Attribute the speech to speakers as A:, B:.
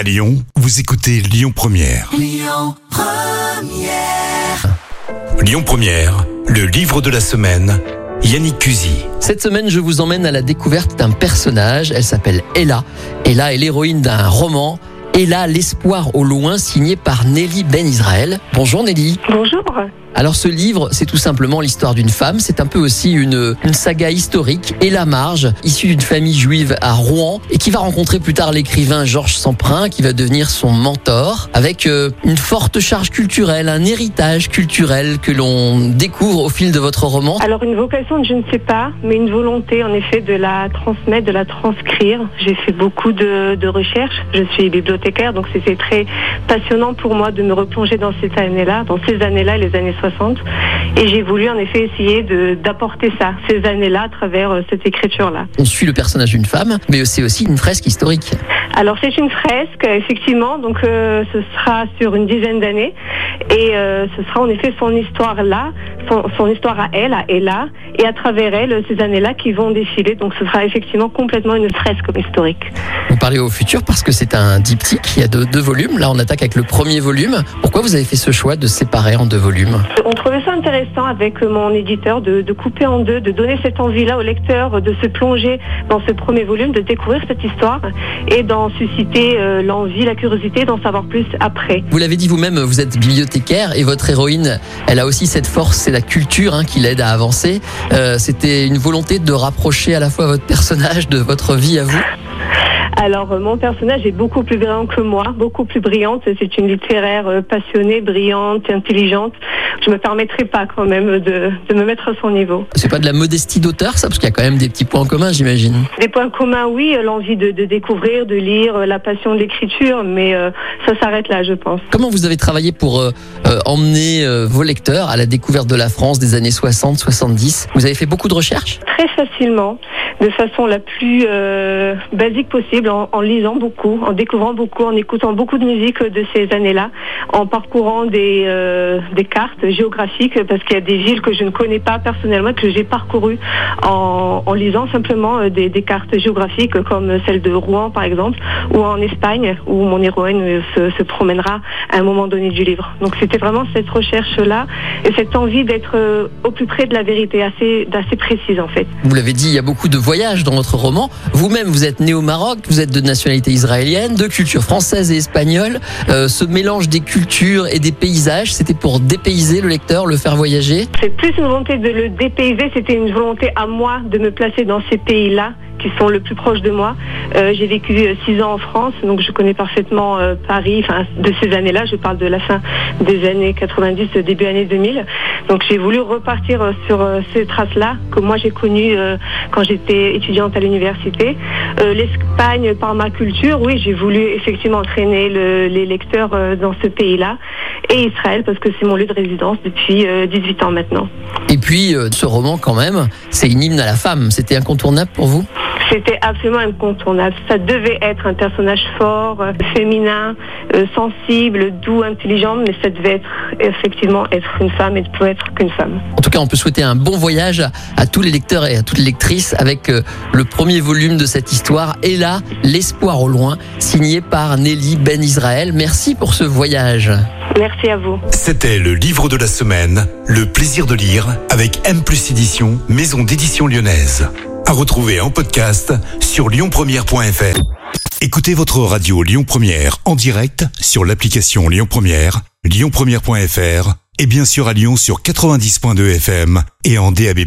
A: À Lyon, vous écoutez Lyon Première. Lyon Première, le livre de la semaine. Yannick Cusy.
B: Cette semaine, je vous emmène à la découverte d'un personnage. Elle s'appelle Ella. Ella est l'héroïne d'un roman. Ella, l'espoir au loin, signé par Nelly Ben Israël. Bonjour Nelly.
C: Bonjour.
B: Alors ce livre, c'est tout simplement l'histoire d'une femme. C'est un peu aussi une, une saga historique. Ella Marge, issue d'une famille juive à Rouen, et qui va rencontrer plus tard l'écrivain Georges Semprin, qui va devenir son mentor, avec euh, une forte charge culturelle, un héritage culturel que l'on découvre au fil de votre roman.
C: Alors une vocation, je ne sais pas, mais une volonté en effet de la transmettre, de la transcrire. J'ai fait beaucoup de, de recherches. Je suis bibliothécaire, donc c'était très passionnant pour moi de me replonger dans ces années-là, dans ces années-là, les années 60. Et j'ai voulu en effet essayer d'apporter ça, ces années-là, à travers euh, cette écriture-là.
B: On suit le personnage d'une femme, mais c'est aussi une fresque historique.
C: Alors c'est une fresque, effectivement, donc euh, ce sera sur une dizaine d'années. Et euh, ce sera en effet son histoire là, son, son histoire à elle, à Ella, et à travers elle, ces années-là qui vont défiler. Donc ce sera effectivement complètement une fresque historique.
B: Vous parlez au futur parce que c'est un diptyque, il y a deux, deux volumes. Là, on attaque avec le premier volume. Pourquoi vous avez fait ce choix de séparer en deux volumes?
C: On trouvait ça intéressant avec mon éditeur de, de couper en deux, de donner cette envie-là au lecteur de se plonger dans ce premier volume, de découvrir cette histoire et d'en susciter euh, l'envie, la curiosité, d'en savoir plus après.
B: Vous l'avez dit vous-même, vous êtes bibliothécaire et votre héroïne, elle a aussi cette force, la culture hein, qui l'aide à avancer. Euh, C'était une volonté de rapprocher à la fois votre personnage de votre vie à vous.
C: Alors, euh, mon personnage est beaucoup plus brillant que moi, beaucoup plus brillante. C'est une littéraire euh, passionnée, brillante, intelligente. Je me permettrai pas quand même de, de me mettre à son niveau.
B: C'est pas de la modestie d'auteur, ça, parce qu'il y a quand même des petits points communs, j'imagine.
C: Des points communs, oui, euh, l'envie de, de découvrir, de lire, la passion de l'écriture, mais euh, ça s'arrête là, je pense.
B: Comment vous avez travaillé pour euh, euh, emmener vos lecteurs à la découverte de la France des années 60-70 Vous avez fait beaucoup de recherches?
C: Très facilement, de façon la plus euh, basique possible, en, lisant beaucoup, en découvrant beaucoup, en écoutant beaucoup de musique de ces années-là, en parcourant des, euh, des cartes géographiques, parce qu'il y a des villes que je ne connais pas personnellement, que j'ai parcourues en, en lisant simplement euh, des, des cartes géographiques, comme celle de Rouen par exemple, ou en Espagne, où mon héroïne se, promènera à un moment donné du livre. Donc c'était vraiment cette recherche-là et cette envie d'être au plus près de la vérité, assez, d'assez précise en fait.
B: Vous l'avez dit, il y a beaucoup de voyages dans votre roman. Vous-même, vous êtes né au Maroc, vous êtes de nationalité israélienne, de culture française et espagnole. Euh, ce mélange des cultures et des paysages, c'était pour dépayser le lecteur, le faire voyager?
C: C'est plus une volonté de le dépayser, c'était une volonté à moi de me placer dans ces pays-là qui sont le plus proches de moi. Euh, j'ai vécu euh, six ans en France, donc je connais parfaitement euh, Paris. Enfin, de ces années-là, je parle de la fin des années 90, euh, début années 2000. Donc j'ai voulu repartir sur ces traces-là que moi j'ai connues quand j'étais étudiante à l'université. L'Espagne par ma culture, oui, j'ai voulu effectivement entraîner le- les lecteurs dans ce pays-là. Et Israël parce que c'est mon lieu de résidence depuis euh, 18 ans maintenant.
B: Et puis, ce roman, quand même, c'est une hymne à la femme. C'était incontournable pour vous?
C: C'était absolument incontournable. Ça devait être un personnage fort, euh, féminin, euh, sensible, doux, intelligent, mais ça devait être effectivement être une femme et ne peut être qu'une femme.
B: En tout cas, on peut souhaiter un bon voyage à, à tous les lecteurs et à toutes les lectrices avec euh, le premier volume de cette histoire. Et là, L'espoir au loin, signé par Nelly Ben Israël. Merci pour ce voyage.
C: Merci à vous.
A: C'était le livre de la semaine, Le plaisir de lire, avec M plus édition, maison d'édition lyonnaise. À retrouver en podcast sur lyonpremière.fr. Écoutez votre radio Lyon Première en direct sur l'application Lyon Première, lyonpremière.fr et bien sûr à Lyon sur 90.2 FM et en DAB+.